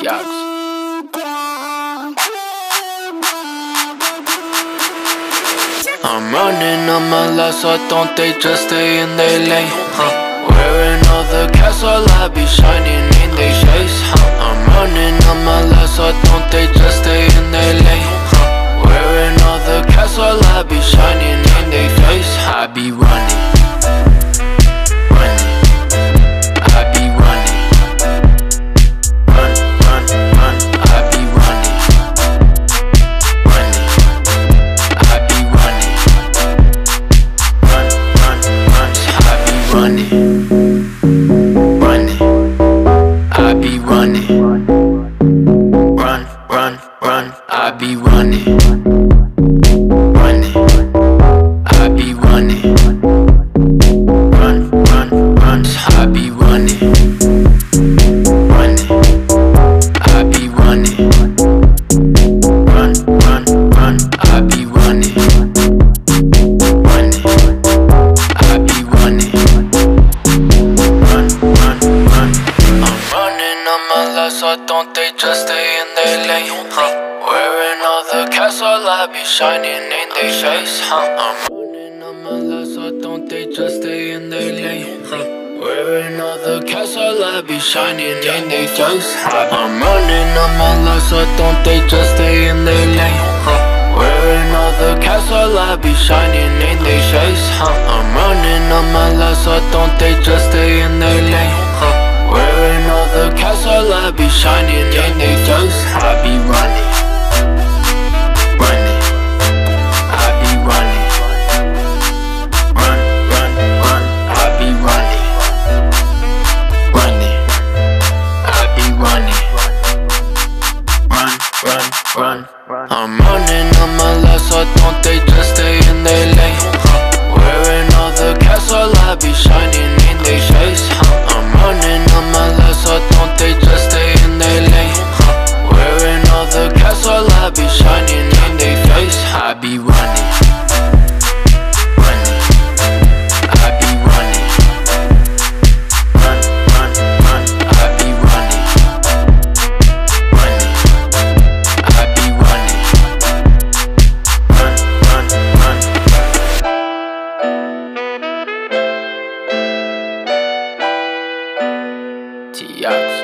Yox. I'm running on my life, so don't they just stay in their lane? Huh? Wearing all the all I be shining in their face. Huh? On my so don't they just stay in their lane? Huh? Wearing all the cats, all I be shining in their face. Huh? I'm running on my life, so don't they just stay in their lane? Huh? Wearing all the cats, all I be shining in their face. I'm running on my life, so don't they just stay in their lane? Huh? Wearing all the cats, all I be shining in their face. Huh? I'm running on my life, so don't they just stay run, run. I'm running on my last, so don't they just stay in their lane? Yaks.